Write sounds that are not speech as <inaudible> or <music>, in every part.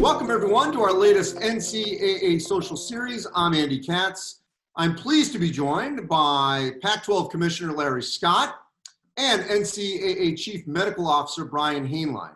Welcome, everyone, to our latest NCAA social series. I'm Andy Katz. I'm pleased to be joined by Pac 12 Commissioner Larry Scott and NCAA Chief Medical Officer Brian Hainline.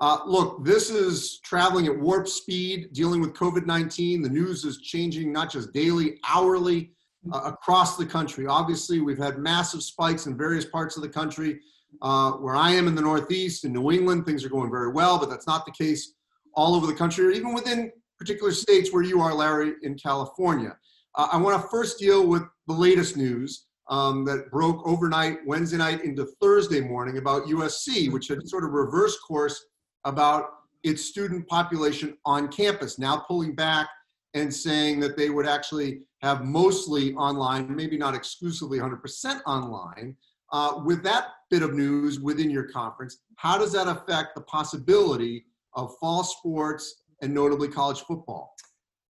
Uh, look, this is traveling at warp speed, dealing with COVID 19. The news is changing not just daily, hourly, uh, across the country. Obviously, we've had massive spikes in various parts of the country. Uh, where I am in the Northeast, in New England, things are going very well, but that's not the case all over the country or even within particular states where you are, Larry, in California. Uh, I want to first deal with the latest news um, that broke overnight, Wednesday night into Thursday morning about USC, which had sort of reversed course about its student population on campus, now pulling back and saying that they would actually have mostly online, maybe not exclusively 100% online. Uh, with that bit of news within your conference, how does that affect the possibility of fall sports and notably college football?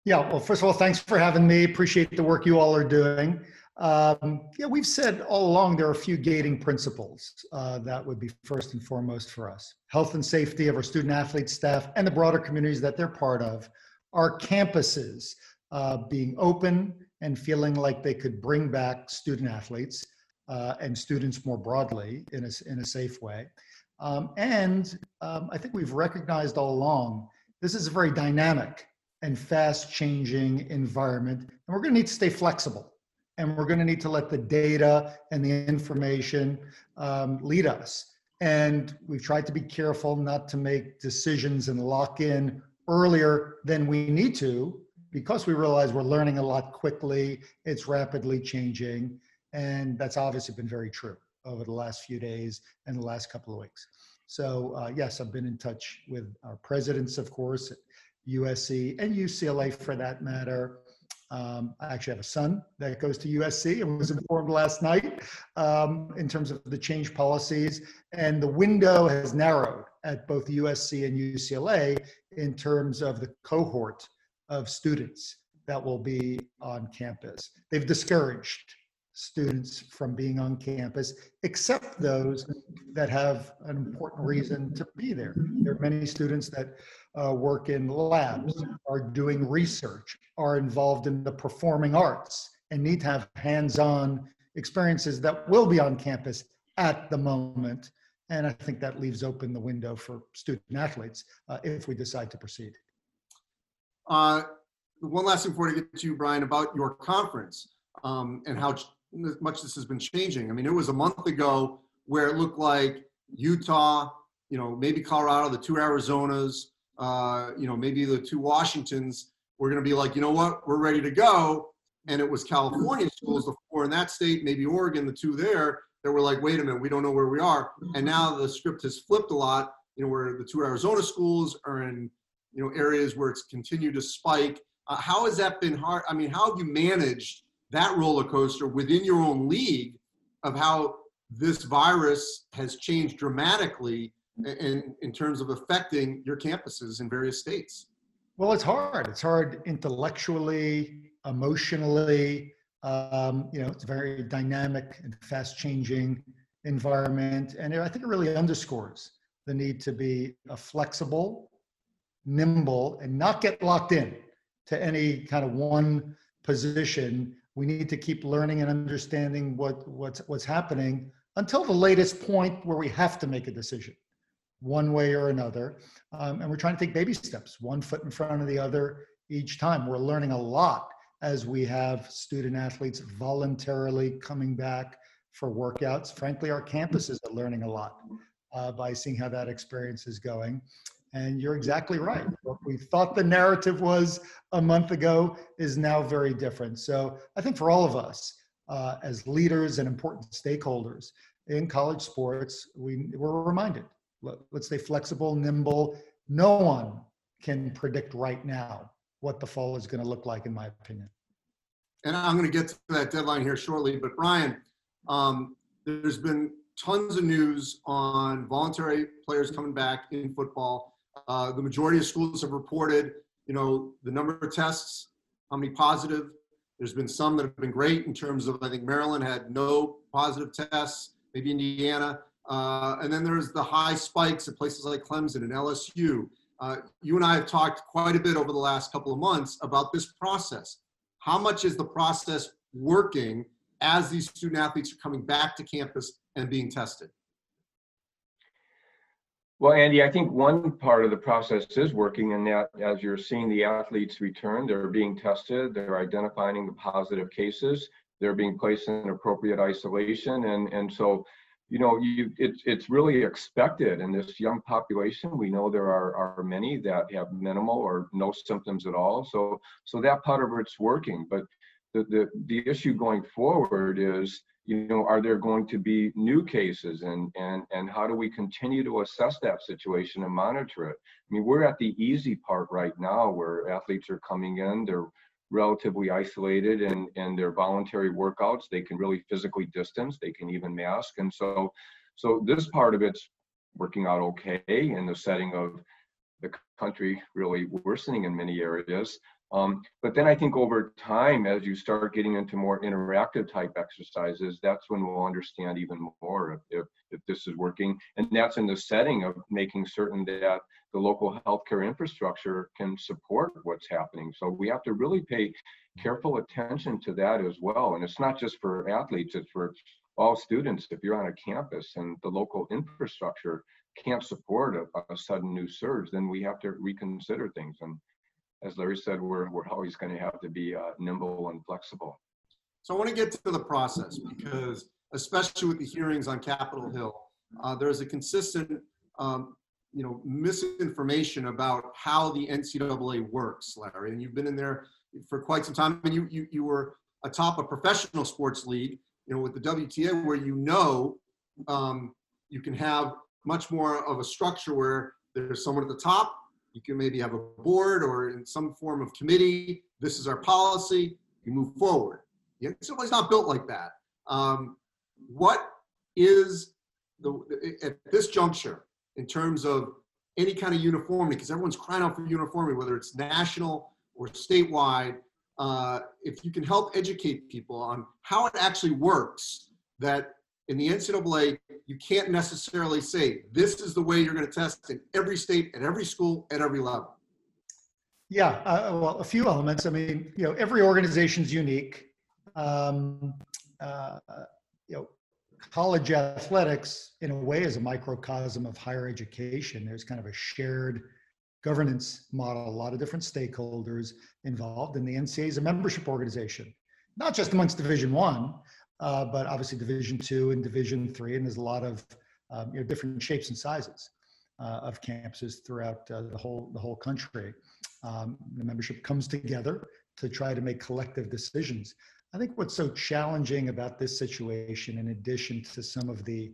Yeah, well, first of all, thanks for having me. Appreciate the work you all are doing. Um, yeah, we've said all along there are a few gating principles uh, that would be first and foremost for us health and safety of our student athlete staff and the broader communities that they're part of, our campuses uh, being open and feeling like they could bring back student athletes uh, and students more broadly in a, in a safe way. Um, and um, I think we've recognized all along this is a very dynamic and fast changing environment. And we're going to need to stay flexible. And we're going to need to let the data and the information um, lead us. And we've tried to be careful not to make decisions and lock in earlier than we need to because we realize we're learning a lot quickly, it's rapidly changing. And that's obviously been very true over the last few days and the last couple of weeks. So uh, yes, I've been in touch with our presidents, of course, USC and UCLA for that matter. Um, I actually have a son that goes to USC and was informed last night um, in terms of the change policies. And the window has narrowed at both USC and UCLA in terms of the cohort of students that will be on campus. They've discouraged students from being on campus, except those that have an important reason to be there. There are many students that uh, work in labs, are doing research, are involved in the performing arts, and need to have hands on experiences that will be on campus at the moment. And I think that leaves open the window for student athletes uh, if we decide to proceed. Uh, one last thing before I get to you, Brian, about your conference um, and how much this has been changing. I mean, it was a month ago where it looked like Utah, you know, maybe Colorado, the two Arizonas, uh, you know, maybe the two Washingtons were going to be like, you know what, we're ready to go. And it was California schools, the four in that state, maybe Oregon, the two there, that were like, wait a minute, we don't know where we are. And now the script has flipped a lot, you know, where the two Arizona schools are in, you know, areas where it's continued to spike. Uh, how has that been hard? I mean, how have you managed that roller coaster within your own league of how this virus has changed dramatically in, in terms of affecting your campuses in various states? Well, it's hard. It's hard intellectually, emotionally. Um, you know, it's a very dynamic and fast changing environment. And I think it really underscores the need to be a flexible, nimble, and not get locked in to any kind of one position we need to keep learning and understanding what, what's, what's happening until the latest point where we have to make a decision one way or another. Um, and we're trying to take baby steps, one foot in front of the other each time. We're learning a lot as we have student athletes voluntarily coming back for workouts. Frankly, our campuses are learning a lot uh, by seeing how that experience is going. And you're exactly right. What we thought the narrative was a month ago is now very different. So I think for all of us, uh, as leaders and important stakeholders in college sports, we, we're reminded let, let's stay flexible, nimble. No one can predict right now what the fall is going to look like, in my opinion. And I'm going to get to that deadline here shortly. But Brian, um, there's been tons of news on voluntary players coming back in football. Uh, the majority of schools have reported, you know, the number of tests, how many positive. There's been some that have been great in terms of, I think Maryland had no positive tests, maybe Indiana. Uh, and then there's the high spikes at places like Clemson and LSU. uh, you and I have talked quite a bit over the last couple of months about this process. How much is the process working as these student athletes are coming back to campus and being tested? Well, Andy, I think one part of the process is working in that as you're seeing the athletes return, they're being tested, they're identifying the positive cases, they're being placed in appropriate isolation. And, and so, you know, you, it's, it's really expected in this young population. We know there are, are many that have minimal or no symptoms at all. So, so that part of it's working. But the, the, the issue going forward is, you know, are there going to be new cases and, and, and how do we continue to assess that situation and monitor it? I mean, we're at the easy part right now where athletes are coming in, they're relatively isolated and, and their voluntary workouts, they can really physically distance, they can even mask. And so, so this part of it's working out okay in the setting of the country really worsening in many areas. Um, but then I think over time, as you start getting into more interactive type exercises, that's when we'll understand even more if, if, if, this is working. And that's in the setting of making certain that the local healthcare infrastructure can support what's happening. So we have to really pay careful attention to that as well. And it's not just for athletes, it's for all students. If you're on a campus and the local infrastructure can't support a, a sudden new surge, then we have to reconsider things. And as Larry said, we're, we're always going to have to be uh, nimble and flexible. So I want to get to the process because, especially with the hearings on Capitol Hill, uh, there's a consistent, um, you know, misinformation about how the NCAA works, Larry. And you've been in there for quite some time, and you you, you were atop a professional sports league, you know, with the WTA, where you know um, you can have much more of a structure where there's someone at the top you can maybe have a board or in some form of committee. This is our policy. You move forward. Is not built like that. Um, what is the at this juncture in terms of any kind of uniformity? Because everyone's crying out for uniformity, whether it's national or statewide. Uh, if you can help educate people on how it actually works, that in the NCAA, you can't necessarily say this is the way you're going to test in every state, at every school, at every level. Yeah, uh, well, a few elements. I mean, you know, every organization's unique. Um, uh, you know, college athletics, in a way, is a microcosm of higher education. There's kind of a shared governance model, a lot of different stakeholders involved, and the NCAA is a membership organization, not just amongst Division One, uh, but obviously Division two and Division three, and there's a lot of um, you know different shapes and sizes uh, of campuses throughout uh, the whole the whole country. Um, the membership comes together to try to make collective decisions. I think what's so challenging about this situation, in addition to some of the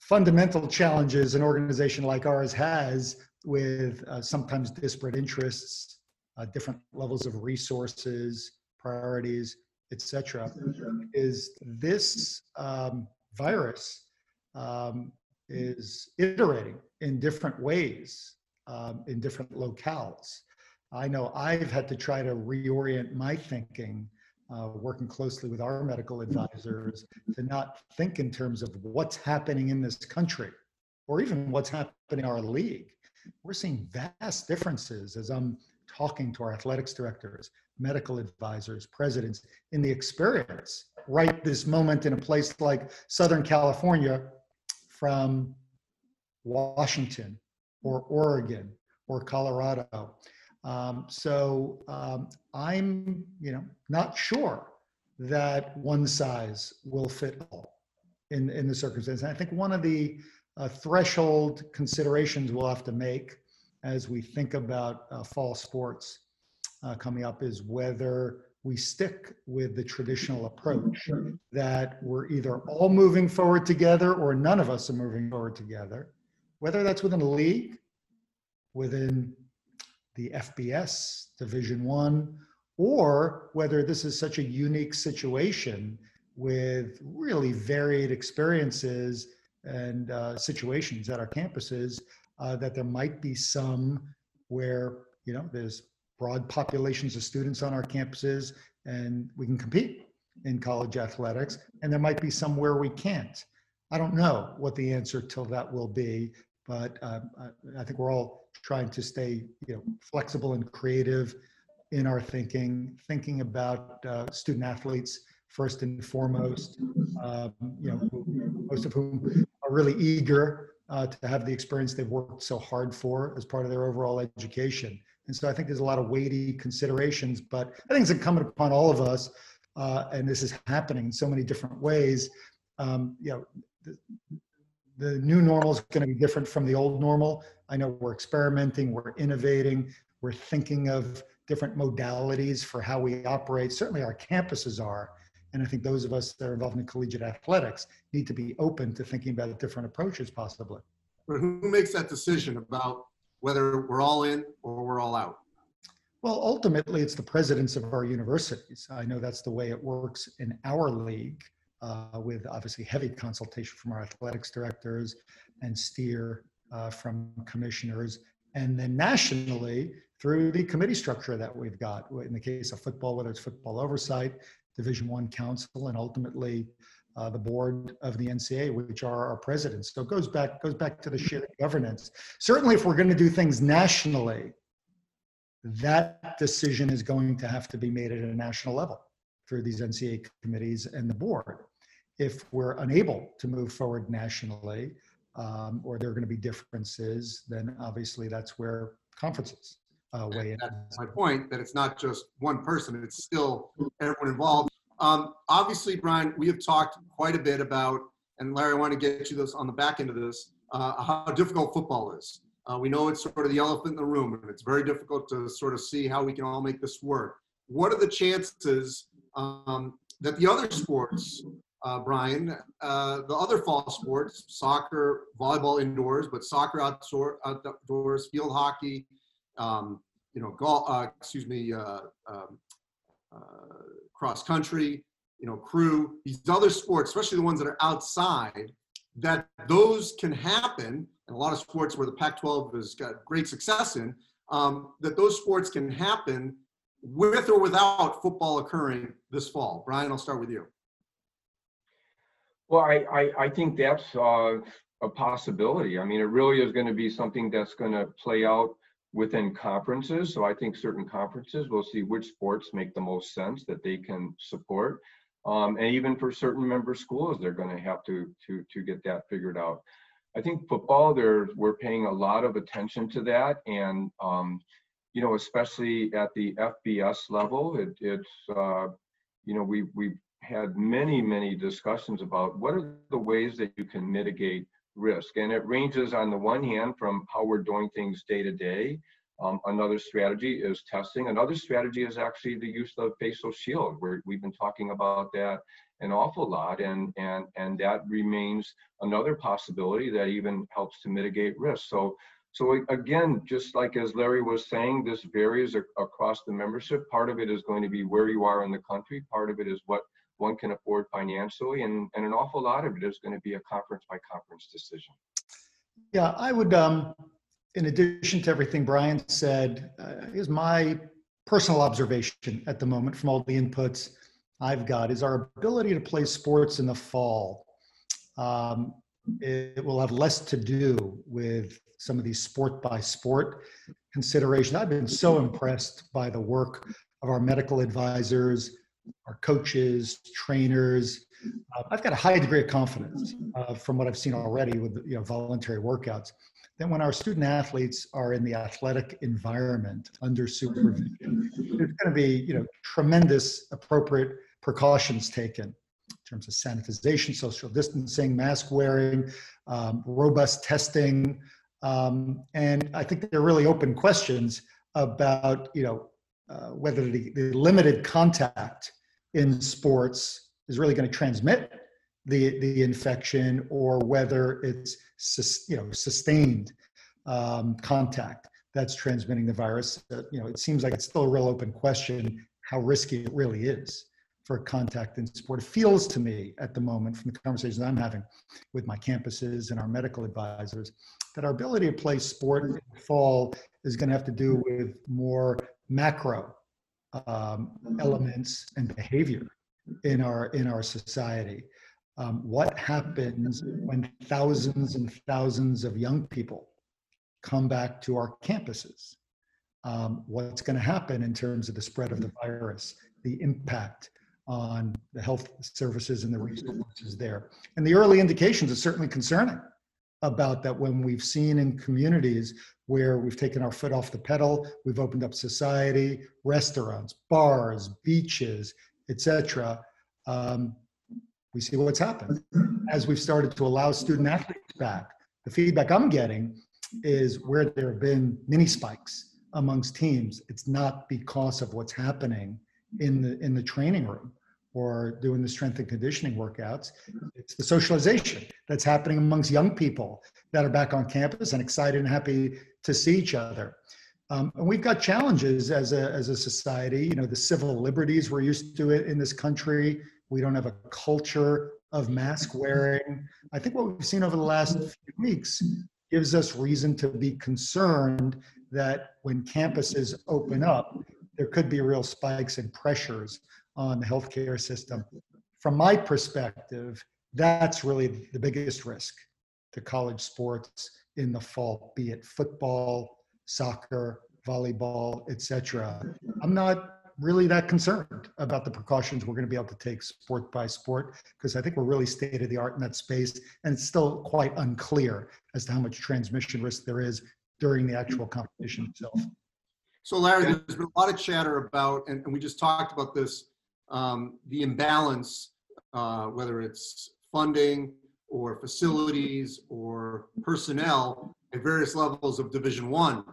fundamental challenges an organization like ours has with uh, sometimes disparate interests, uh, different levels of resources, priorities, etc., is this um, virus um, is iterating in different ways um, in different locales. I know I've had to try to reorient my thinking, uh, working closely with our medical advisors, to not think in terms of what's happening in this country or even what's happening in our league. We're seeing vast differences as I'm talking to our athletics directors, medical advisors, presidents in the experience right this moment in a place like Southern California from Washington or Oregon or Colorado. Um, so um, I'm, you know, not sure that one size will fit all in, in the circumstance. And I think one of the uh, threshold considerations we'll have to make as we think about uh, fall sports uh, coming up is whether we stick with the traditional approach that we're either all moving forward together or none of us are moving forward together, whether that's within a league, within the FBS, Division One, or whether this is such a unique situation with really varied experiences and uh, situations at our campuses uh, that there might be some where you know there's broad populations of students on our campuses and we can compete in college athletics. And there might be some where we can't. I don't know what the answer till that will be, But um, I, I think we're all trying to stay, you know, flexible and creative in our thinking, thinking about uh, student athletes first and foremost. Um, you know, most of whom are really eager uh, to have the experience they've worked so hard for as part of their overall education. And so I think there's a lot of weighty considerations, but I think it's incumbent upon all of us, uh, and this is happening in so many different ways. Um, you know, the, the new normal is going to be different from the old normal. I know we're experimenting, we're innovating, we're thinking of different modalities for how we operate. Certainly, our campuses are. And I think those of us that are involved in collegiate athletics need to be open to thinking about different approaches, possibly. But who makes that decision about whether we're all in or we're all out? Well, ultimately, it's the presidents of our universities. I know that's the way it works in our league, uh, with obviously heavy consultation from our athletics directors and steer uh, from commissioners. And then nationally, through the committee structure that we've got, in the case of football, whether it's football oversight, Division One Council, and ultimately uh, the board of the NCA, which are our presidents. So it goes back goes back to the shared governance. Certainly, if we're going to do things nationally, that decision is going to have to be made at a national level through these NCA committees and the board. If we're unable to move forward nationally, um, or there are going to be differences, then obviously that's where conferences uh, weigh in. That's my point, that it's not just one person, it's still everyone involved. Um, obviously, Brian, we have talked quite a bit about, and Larry, I want to get you this on the back end of this, uh, how difficult football is. Uh, we know it's sort of the elephant in the room, and it's very difficult to sort of see how we can all make this work. What are the chances um, that the other sports, uh, Brian, uh, the other fall sports, soccer, volleyball indoors, but soccer outdoor, outdoors, field hockey, um, you know, golf, uh, excuse me, uh, um, uh, cross country, you know, crew, these other sports, especially the ones that are outside, that those can happen, and a lot of sports where the Pac-12 has got great success in, um, that those sports can happen with or without football occurring this fall. Brian, I'll start with you. Well, I, I, I think that's uh, a possibility. I mean, it really is going to be something that's going to play out within conferences. So I think certain conferences will see which sports make the most sense that they can support. Um, and even for certain member schools, they're going to have to, to, to get that figured out. I think football, there we're paying a lot of attention to that. And, um, you know, especially at the FBS level, it, it's, uh, you know, we, we've had many, many discussions about what are the ways that you can mitigate risk. And it ranges on the one hand from how we're doing things day to day. Um, another strategy is testing. Another strategy is actually the use of facial shield. We've been talking about that an awful lot, and and and that remains another possibility that even helps to mitigate risk. So so again, just like as Larry was saying, this varies across the membership. Part of it is going to be where you are in the country. Part of it is what one can afford financially, and, and an awful lot of it is going to be a conference by conference decision. Yeah, I would, um, in addition to everything Brian said, uh, is my personal observation at the moment from all the inputs I've got is our ability to play sports in the fall. Um, it will have less to do with some of these sport by sport considerations. I've been so impressed by the work of our medical advisors, our coaches, trainers. Uh, I've got a high degree of confidence uh, from what I've seen already with you know voluntary workouts. Then when our student athletes are in the athletic environment under supervision, there's going to be you know tremendous appropriate precautions taken in terms of sanitization, social distancing, mask wearing, um, robust testing, um, and I think they're really open questions about you know uh, whether the, the limited contact in sports is really going to transmit the the infection or whether it's you know sustained um, contact that's transmitting the virus. Uh, you know, it seems like it's still a real open question how risky it really is for contact in sport. It feels to me at the moment from the conversations I'm having with my campuses and our medical advisors that our ability to play sport in the fall is going to have to do with more macro um, elements and behavior in our in our society. Um, what happens when thousands and thousands of young people come back to our campuses? Um, what's going to happen in terms of the spread of the virus, the impact on the health services and the resources there? And the early indications are certainly concerning about that when we've seen in communities where we've taken our foot off the pedal, we've opened up society, restaurants, bars, beaches, etc. Um, we see what's happened as we've started to allow student athletes back. The feedback I'm getting is where there have been mini spikes amongst teams. It's not because of what's happening in the in the training room or doing the strength and conditioning workouts. It's the socialization that's happening amongst young people that are back on campus and excited and happy to see each other. Um, and we've got challenges as a, as a society, you know, the civil liberties we're used to it in this country. We don't have a culture of mask wearing. I think what we've seen over the last few weeks gives us reason to be concerned that when campuses open up, there could be real spikes and pressures on the healthcare system. From my perspective, that's really the biggest risk to college sports in the fall, be it football, soccer, volleyball, etc. I'm not really that concerned about the precautions we're going to be able to take sport by sport because I think we're really state of the art in that space, and it's still quite unclear as to how much transmission risk there is during the actual competition itself. So Larry, there's been a lot of chatter about, and, and we just talked about this, um, the imbalance, uh, whether it's funding or facilities or personnel at various levels of Division One.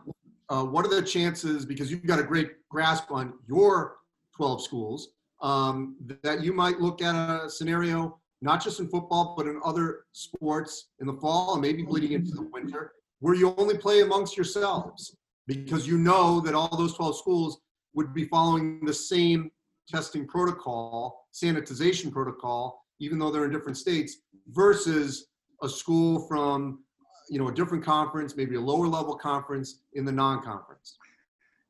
Uh, what are the chances, because you've got a great grasp on your 12 schools, um, that you might look at a scenario, not just in football, but in other sports in the fall and maybe bleeding into the winter, where you only play amongst yourselves because you know that all those 12 schools would be following the same testing protocol, sanitization protocol, even though they're in different states, versus a school from you know a different conference, maybe a lower level conference in the non-conference.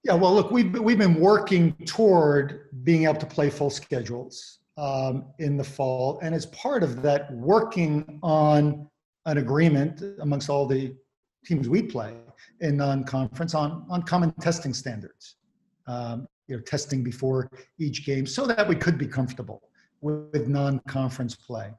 Yeah, well, look, we've we've been working toward being able to play full schedules um, in the fall, and as part of that, working on an agreement amongst all the teams we play in non-conference on on common testing standards. Um, you know, testing before each game, so that we could be comfortable with, with non-conference play.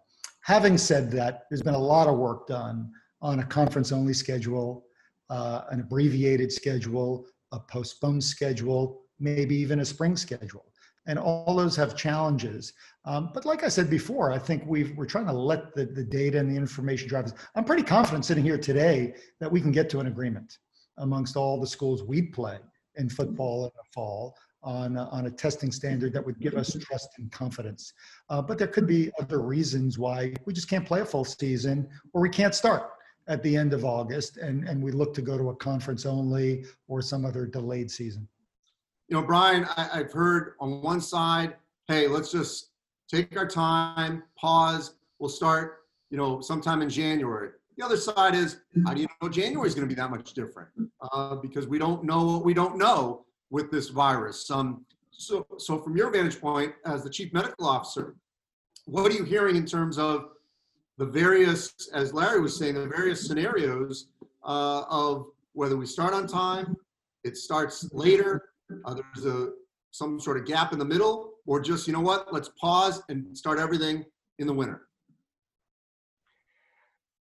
Having said that, there's been a lot of work done on a conference-only schedule, uh, an abbreviated schedule, a postponed schedule, maybe even a spring schedule. And all those have challenges. Um, but like I said before, I think we've, we're trying to let the, the data and the information drive us. I'm pretty confident sitting here today that we can get to an agreement amongst all the schools we play in football in the fall on, on a testing standard that would give us trust and confidence. Uh, but there could be other reasons why we just can't play a full season or we can't start at the end of August and, and we look to go to a conference only or some other delayed season. You know, Brian, I, I've heard on one side, hey, let's just take our time, pause, we'll start, you know, sometime in January. The other side is, how do you know January is going to be that much different? Uh, because we don't know what we don't know with this virus. Um, so, so from your vantage point as the chief medical officer, what are you hearing in terms of the various, as Larry was saying, the various scenarios uh, of whether we start on time, it starts later, uh, there's a some sort of gap in the middle, or just you know what, let's pause and start everything in the winter.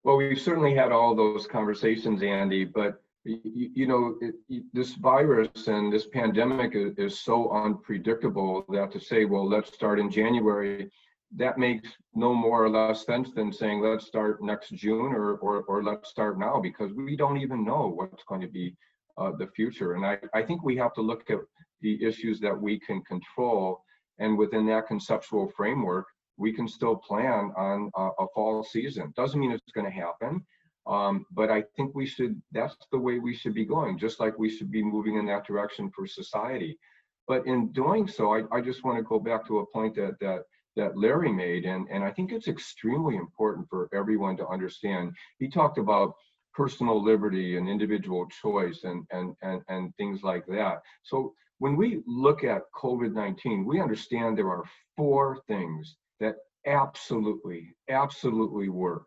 Well, we've certainly had all those conversations, Andy, but you, you know, it, this virus and this pandemic is, is, so unpredictable that to say, well, let's start in January, that makes no more or less sense than saying, let's start next June or, or, or let's start now because we don't even know what's going to be uh, the future. And I, I think we have to look at the issues that we can control. And within that conceptual framework, we can still plan on a, a fall season. Doesn't mean it's going to happen. Um, but I think we should, that's the way we should be going, just like we should be moving in that direction for society. But in doing so, I, I just want to go back to a point that, that, that Larry made, and, and I think it's extremely important for everyone to understand. He talked about personal liberty and individual choice and, and, and, and things like that. So when we look at COVID-19, we understand there are four things that absolutely, absolutely work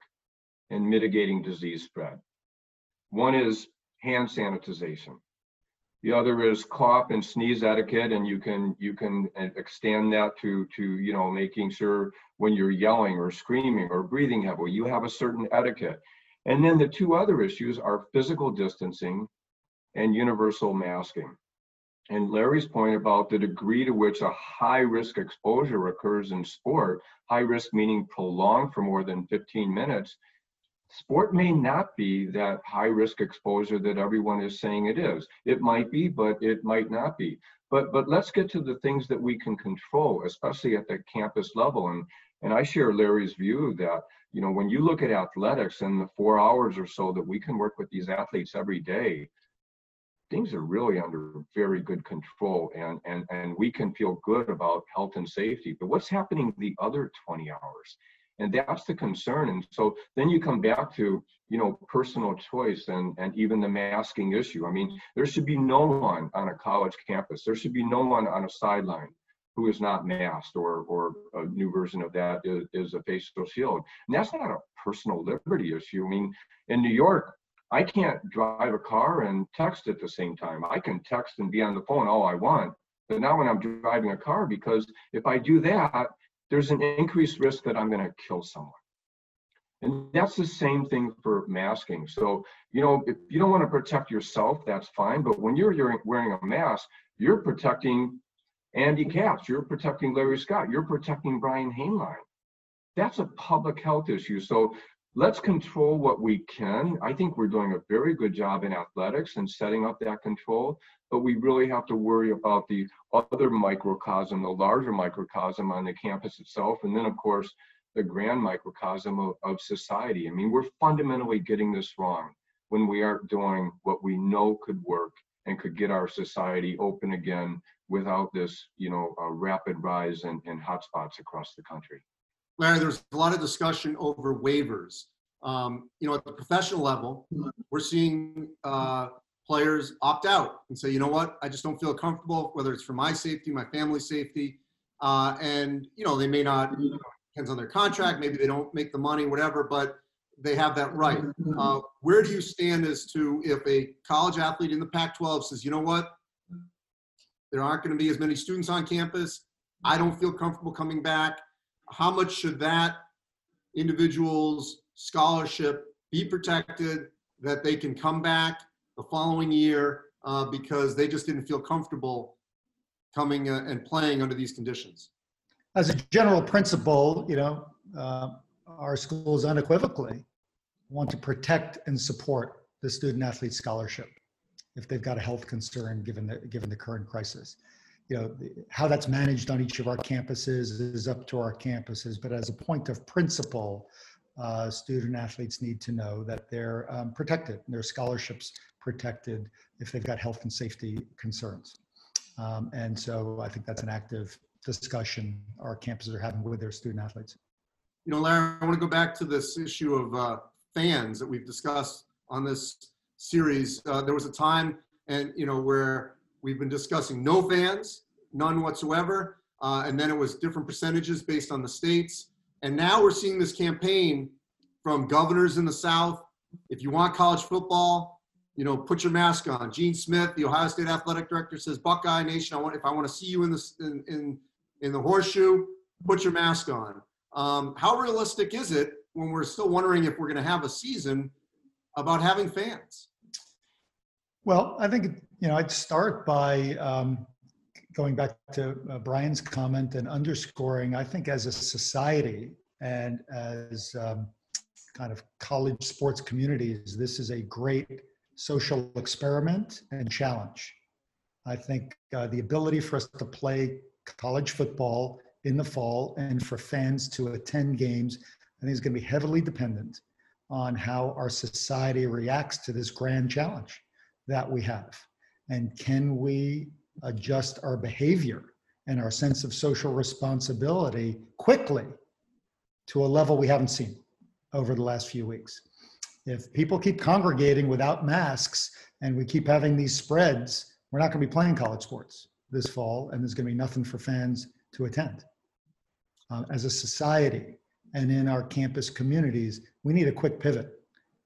in mitigating disease spread. One is hand sanitization. The other is cough and sneeze etiquette, and you can you can uh, extend that to to you know making sure when you're yelling or screaming or breathing heavily, you have a certain etiquette. And then the two other issues are physical distancing and universal masking. And Larry's point about the degree to which a high risk exposure occurs in sport, high risk meaning prolonged for more than 15 minutes, sport may not be that high risk exposure that everyone is saying it is. It might be, but it might not be. But but let's get to the things that we can control, especially at the campus level. And and I share Larry's view that you know when you look at athletics and the four hours or so that we can work with these athletes every day, things are really under very good control and and and we can feel good about health and safety. But what's happening the other 20 hours? And that's the concern. And so then you come back to you know personal choice and and even the masking issue. I mean there should be no one on a college campus. There should be no one on a sideline who is not masked or or a new version of that is, is a facial shield. And that's not a personal liberty issue. I mean in new york i can't drive a car and text at the same time. I can text and be on the phone all i want but now when i'm driving a car because if i do that there's an increased risk that I'm going to kill someone. And that's the same thing for masking. So, you know, if you don't want to protect yourself, that's fine. But when you're wearing a mask, you're protecting Andy Katz, you're protecting Larry Scott, you're protecting Brian Hainline. That's a public health issue. So let's control what we can. I think we're doing a very good job in athletics and setting up that control but we really have to worry about the other microcosm, the larger microcosm on the campus itself, and then of course the grand microcosm of, of society. I mean, we're fundamentally getting this wrong when we aren't doing what we know could work and could get our society open again without this, you know, rapid rise in, in hotspots across the country. Larry, there's a lot of discussion over waivers. Um, you know, at the professional level, we're seeing uh, players opt out and say, you know what, I just don't feel comfortable, whether it's for my safety, my family's safety. Uh, and, you know, they may not, you know, depends on their contract, maybe they don't make the money, whatever, but they have that right. Uh, where do you stand as to if a college athlete in the Pac 12 says, you know what, there aren't going to be as many students on campus, I don't feel comfortable coming back. How much should that individual's scholarship be protected that they can come back the following year uh, because they just didn't feel comfortable coming uh, and playing under these conditions. As a general principle, you know, uh, our schools unequivocally want to protect and support the student athlete scholarship if they've got a health concern given the given the current crisis. You know, how that's managed on each of our campuses is up to our campuses, but as a point of principle, uh, student athletes need to know that they're um, protected, their scholarships protected if they've got health and safety concerns. Um, and so I think that's an active discussion our campuses are having with their student athletes. You know, Larry, I want to go back to this issue of uh, fans that we've discussed on this series. Uh, there was a time, and you know, where we've been discussing no fans, none whatsoever, uh, and then it was different percentages based on the states. And now we're seeing this campaign from governors in the South. If you want college football, you know, put your mask on. Gene Smith, the Ohio State athletic director, says, "Buckeye Nation, I want if I want to see you in this in in, in the horseshoe, put your mask on." Um, how realistic is it when we're still wondering if we're going to have a season about having fans? Well, I think you know I'd start by um, going back to uh, Brian's comment and underscoring. I think as a society and as um, kind of college sports communities, this is a great social experiment and challenge. I think uh, the ability for us to play college football in the fall and for fans to attend games, I think is going to be heavily dependent on how our society reacts to this grand challenge that we have. And can we adjust our behavior and our sense of social responsibility quickly to a level we haven't seen over the last few weeks? if people keep congregating without masks and we keep having these spreads, we're not going to be playing college sports this fall, and there's going to be nothing for fans to attend. uh, as a society and in our campus communities, we need a quick pivot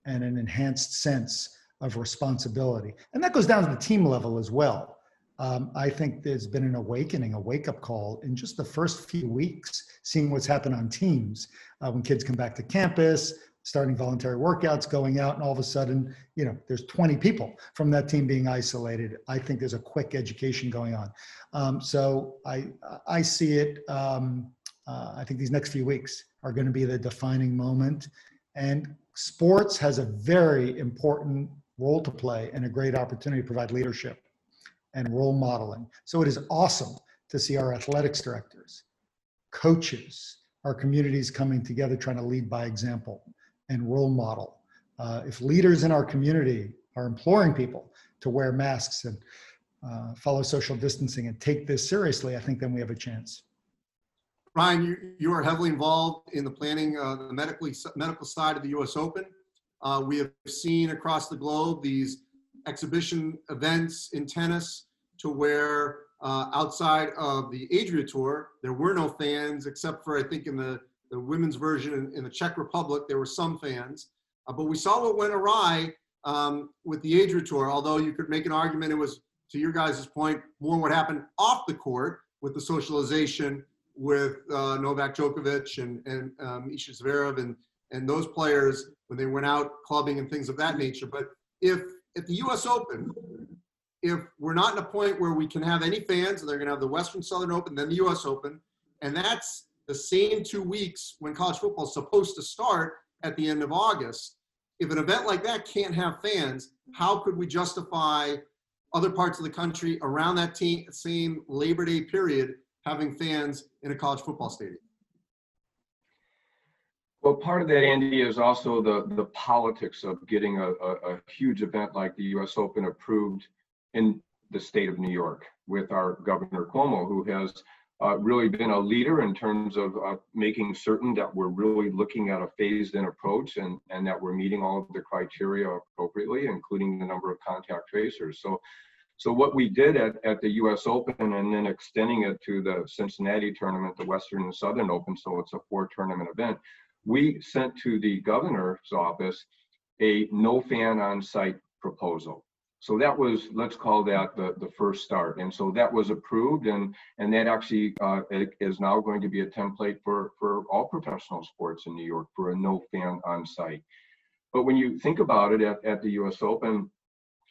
and an enhanced sense of responsibility. And that goes down to the team level as well. Um, I think there's been an awakening, a wake up call in just the first few weeks, seeing what's happened on teams uh, when kids come back to campus, starting voluntary workouts, going out, and all of a sudden, you know, there's 20 people from that team being isolated. I think there's a quick education going on. Um, so I, I see it. Um, uh, I think these next few weeks are going to be the defining moment. And sports has a very important role to play and a great opportunity to provide leadership and role modeling. So it is awesome to see our athletics directors, coaches, our communities coming together trying to lead by example and role model. Uh, if leaders in our community are imploring people to wear masks and uh, follow social distancing and take this seriously, I think then we have a chance. Brian, you, you are heavily involved in the planning, uh, the medically, medical side of the US Open. Uh, we have seen across the globe these exhibition events in tennis to where uh, outside of the Adria Tour, there were no fans except for, I think, in the, the women's version in, in the Czech Republic, there were some fans. Uh, but we saw what went awry um, with the Adria Tour, although you could make an argument it was, to your guys' point, more what happened off the court with the socialization with uh, Novak Djokovic and, and um, Sascha Zverev and, and those players when they went out clubbing and things of that nature. But if at the U.S. Open, if we're not in a point where we can have any fans, and they're going to have the Western Southern Open, then the U.S. Open, and that's the same two weeks when college football is supposed to start at the end of August. If an event like that can't have fans, how could we justify other parts of the country around that team, same Labor Day period having fans in a college football stadium? Well, part of that, Andy, is also the, the politics of getting a, a, a huge event like the US Open approved in the state of New York with our Governor Cuomo, who has uh, really been a leader in terms of uh, making certain that we're really looking at a phased in approach and, and that we're meeting all of the criteria appropriately, including the number of contact tracers. So so what we did at, at the US Open and then extending it to the Cincinnati tournament, the Western and Southern Open, so it's a four tournament event, we sent to the governor's office a no fan on site proposal. So that was, let's call that the, the first start. And so that was approved and, and that actually uh, is now going to be a template for, for all professional sports in New York for a no fan on site. But when you think about it at, at the US Open,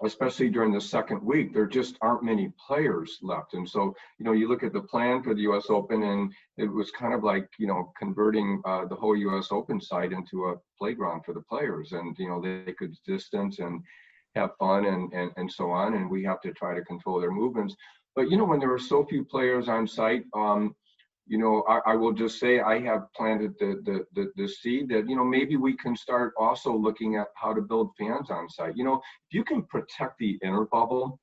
especially during the second week, there just aren't many players left. And so, you know, you look at the plan for the US Open and it was kind of like, you know, converting uh, the whole US Open site into a playground for the players. And, you know, they could distance and have fun and, and, and so on. And we have to try to control their movements. But, you know, when there are so few players on site, um, you know, I, I, will just say I have planted the, the, the the seed that you know maybe we can start also looking at how to build fans on site. You know, if you can protect the inner bubble,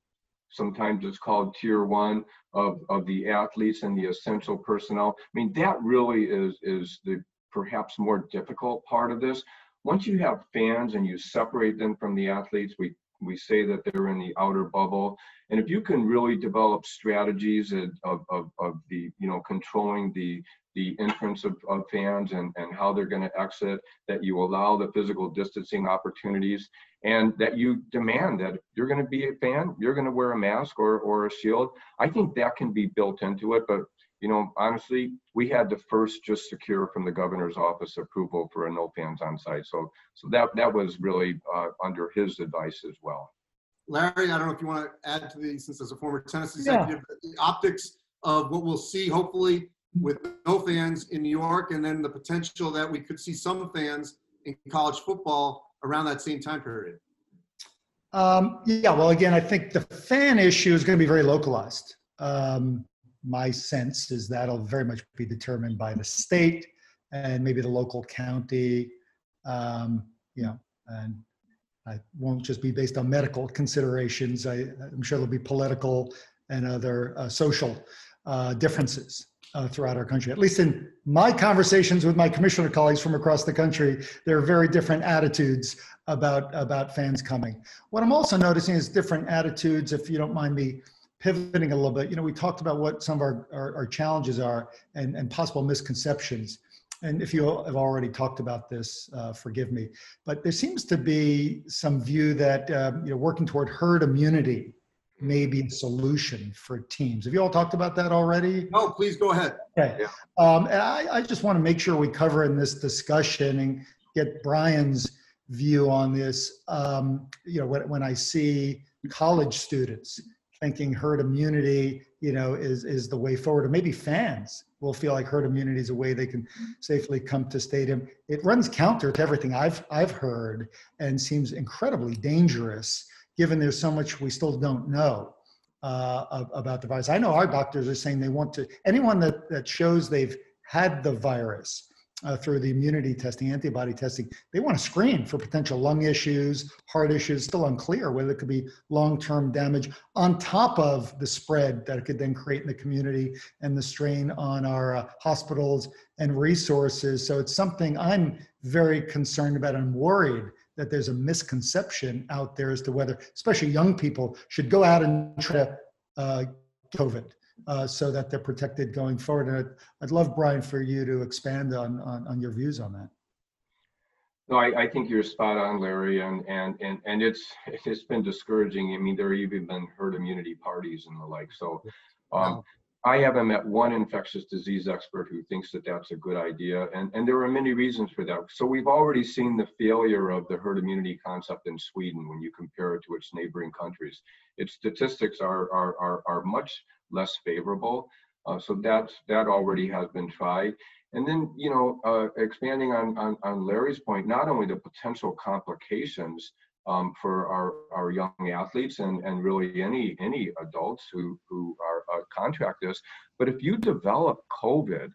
sometimes it's called tier one of of the athletes and the essential personnel. I mean, that really is is the perhaps more difficult part of this. Once you have fans and you separate them from the athletes, we we say that they're in the outer bubble. And if you can really develop strategies of, of, of the you know controlling the the entrance of, of fans and, and how they're going to exit that you allow the physical distancing opportunities and that you demand that you're going to be a fan you're going to wear a mask or, or a shield i think that can be built into it. But you know, honestly, we had to first just secure from the governor's office approval for a no fans on site. So, so that that was really uh, under his advice as well. Larry, I don't know if you want to add to the, since as a former tennis executive, yeah. the optics of what we'll see, hopefully, with no fans in New York, and then the potential that we could see some fans in college football around that same time period. Um, yeah, well, again, I think the fan issue is going to be very localized. Um, my sense is that'll very much be determined by the state and maybe the local county, um, you know, and I won't just be based on medical considerations. I, am sure there'll be political and other uh, social uh, differences uh, throughout our country. At least in my conversations with my commissioner colleagues from across the country, there are very different attitudes about about fans coming. What I'm also noticing is different attitudes, if you don't mind me pivoting a little bit, you know, we talked about what some of our, our, our challenges are and, and possible misconceptions. And if you have already talked about this, uh, forgive me, but there seems to be some view that, um, you know, working toward herd immunity may be a solution for teams. Have you all talked about that already? No, please go ahead. Okay. Yeah. Um, and I, I just want to make sure we cover in this discussion and get Brian's view on this. Um, you know, when, when I see college students thinking herd immunity, you know, is, is the way forward, or maybe fans will feel like herd immunity is a way they can safely come to stadium. It runs counter to everything I've, I've heard and seems incredibly dangerous given there's so much we still don't know uh, about the virus. I know our doctors are saying they want to, anyone that, that shows they've had the virus uh, through the immunity testing, antibody testing, they want to screen for potential lung issues, heart issues, still unclear whether it could be long-term damage on top of the spread that it could then create in the community and the strain on our uh, hospitals and resources. So it's something I'm very concerned about and worried that there's a misconception out there as to whether, especially young people, should go out and try to uh, COVID uh, so that they're protected going forward. And I'd, I'd love, Brian, for you to expand on, on, on your views on that. No, I, I think you're spot on, Larry, and, and, and, and it's, it's been discouraging. I mean, there have even been herd immunity parties and the like, so. Um, I haven't met one infectious disease expert who thinks that that's a good idea, and, and there are many reasons for that. So we've already seen the failure of the herd immunity concept in Sweden when you compare it to its neighboring countries. Its statistics are, are, are, are much less favorable, uh, so that's, that already has been tried. And then, you know, uh, expanding on, on, on Larry's point, not only the potential complications um, for our, our young athletes and, and really any, any adults who, who are uh, contract this, but if you develop COVID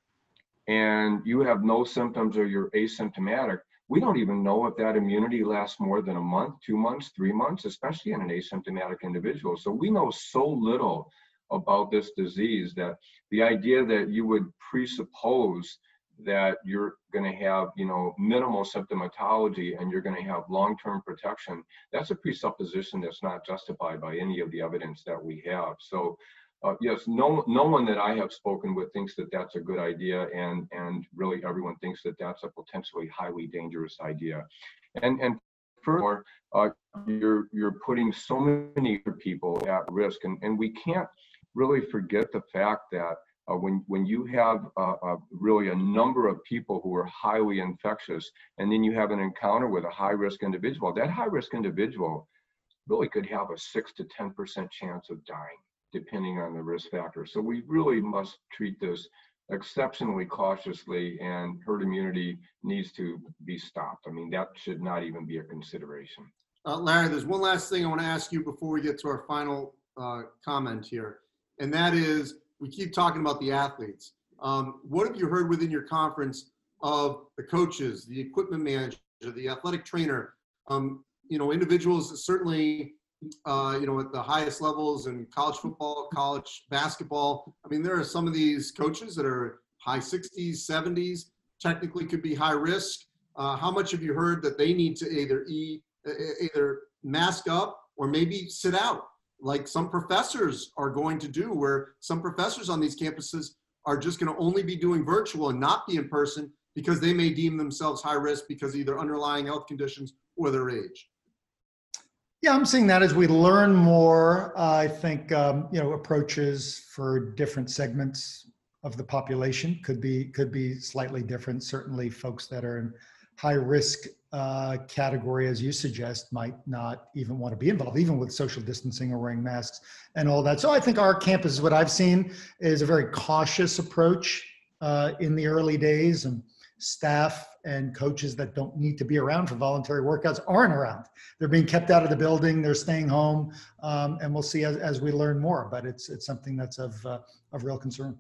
and you have no symptoms or you're asymptomatic, we don't even know if that immunity lasts more than a month, two months, three months, especially in an asymptomatic individual. So we know so little about this disease that the idea that you would presuppose that you're going to have you know minimal symptomatology and you're going to have long-term protection that's a presupposition that's not justified by any of the evidence that we have. So uh, yes no no one that i have spoken with thinks that that's a good idea and and really everyone thinks that that's a potentially highly dangerous idea. And and furthermore uh, you're you're putting so many people at risk and and we can't really forget the fact that uh, when when you have uh, uh, really a number of people who are highly infectious, and then you have an encounter with a high risk individual, that high risk individual really could have a six to ten percent chance of dying, depending on the risk factor. So we really must treat this exceptionally cautiously, and herd immunity needs to be stopped. I mean, that should not even be a consideration. Uh, Larry, there's one last thing I want to ask you before we get to our final uh, comment here, and that is we keep talking about the athletes. Um, what have you heard within your conference of the coaches, the equipment manager, the athletic trainer? Um, you know, individuals certainly, uh, you know, at the highest levels in college football, college basketball. I mean, there are some of these coaches that are high 60s, 70s, technically could be high risk. Uh, how much have you heard that they need to either e, either mask up or maybe sit out? Like some professors are going to do, where some professors on these campuses are just going to only be doing virtual and not be in person because they may deem themselves high risk because either underlying health conditions or their age. Yeah, I'm seeing that as we learn more. Uh, I think um, you know approaches for different segments of the population could be could be slightly different. Certainly, folks that are in high risk uh, category, as you suggest, might not even want to be involved, even with social distancing or wearing masks and all that. So I think our campus, what I've seen, is a very cautious approach uh, in the early days, and staff and coaches that don't need to be around for voluntary workouts aren't around. They're being kept out of the building. They're staying home, um, and we'll see as, as we learn more. But it's it's something that's of uh, of real concern.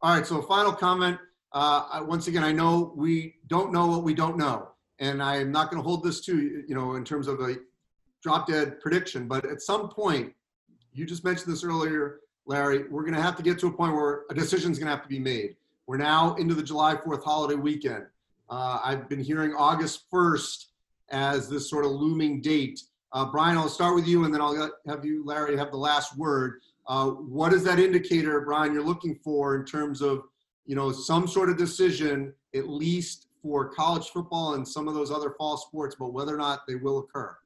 All right. So final comment. Uh, once again, I know we don't know what we don't know and I am not going to hold this to you know in terms of a drop dead prediction, but at some point, you just mentioned this earlier, Larry, we're going to have to get to a point where a decision is going to have to be made. We're now into the July 4th holiday weekend. Uh, I've been hearing August 1st as this sort of looming date. Uh, Brian, I'll start with you, and then I'll have you, Larry, have the last word. Uh, what is that indicator, Brian, you're looking for in terms of, you know, some sort of decision, at least for college football and some of those other fall sports, but whether or not they will occur?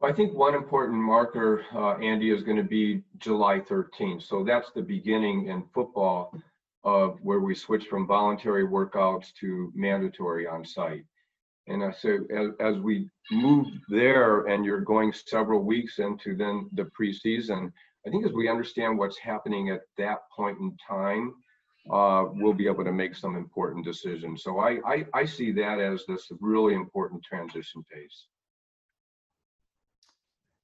I think one important marker, uh, Andy, is going to be July 13th. So that's the beginning in football of where we switch from voluntary workouts to mandatory on site. And I say, as, as we move there and you're going several weeks into then the preseason, I think as we understand what's happening at that point in time, uh, we'll be able to make some important decisions. So I, I, I see that as this really important transition phase.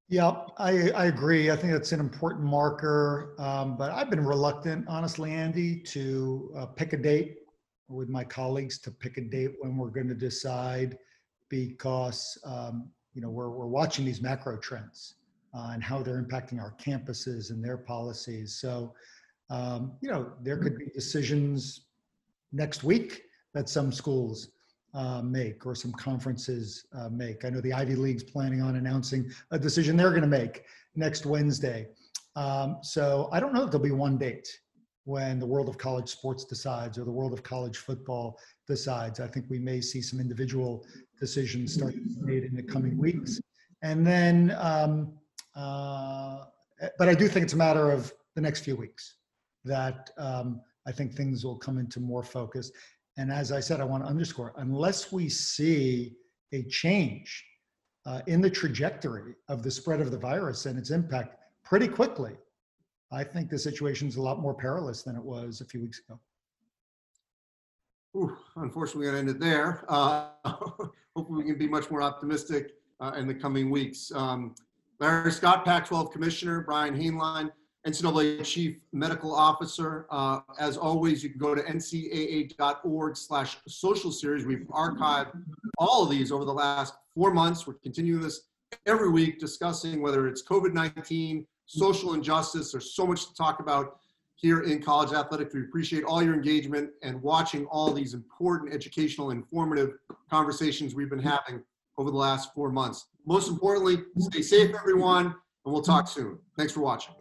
Yeah, I, I agree. I think that's an important marker. Um, but I've been reluctant, honestly, Andy, to uh, pick a date with my colleagues to pick a date when we're going to decide because, um, you know, we're, we're watching these macro trends uh, and how they're impacting our campuses and their policies. So, um, you know, there could be decisions next week that some schools uh, make or some conferences uh, make. I know the Ivy League's planning on announcing a decision they're going to make next Wednesday. Um, so I don't know if there'll be one date when the world of college sports decides or the world of college football decides. I think we may see some individual decisions start to be made in the coming weeks. And then, um, uh, but I do think it's a matter of the next few weeks that um, I think things will come into more focus. And as I said, I want to underscore, unless we see a change uh, in the trajectory of the spread of the virus and its impact pretty quickly, I think the situation is a lot more perilous than it was a few weeks ago. Ooh, unfortunately, I ended there. Uh, <laughs> hopefully, we can be much more optimistic uh, in the coming weeks. Um, Larry Scott, Pac-12 Commissioner, Brian Hainline, NCAA Chief Medical Officer. Uh, as always, you can go to ncaa.org slash social series. We've archived all of these over the last four months. We're continuing this every week, discussing whether it's COVID-19, social injustice. There's so much to talk about here in college athletics. We appreciate all your engagement and watching all these important educational, informative conversations we've been having over the last four months. Most importantly, stay safe, everyone, and we'll talk soon. Thanks for watching.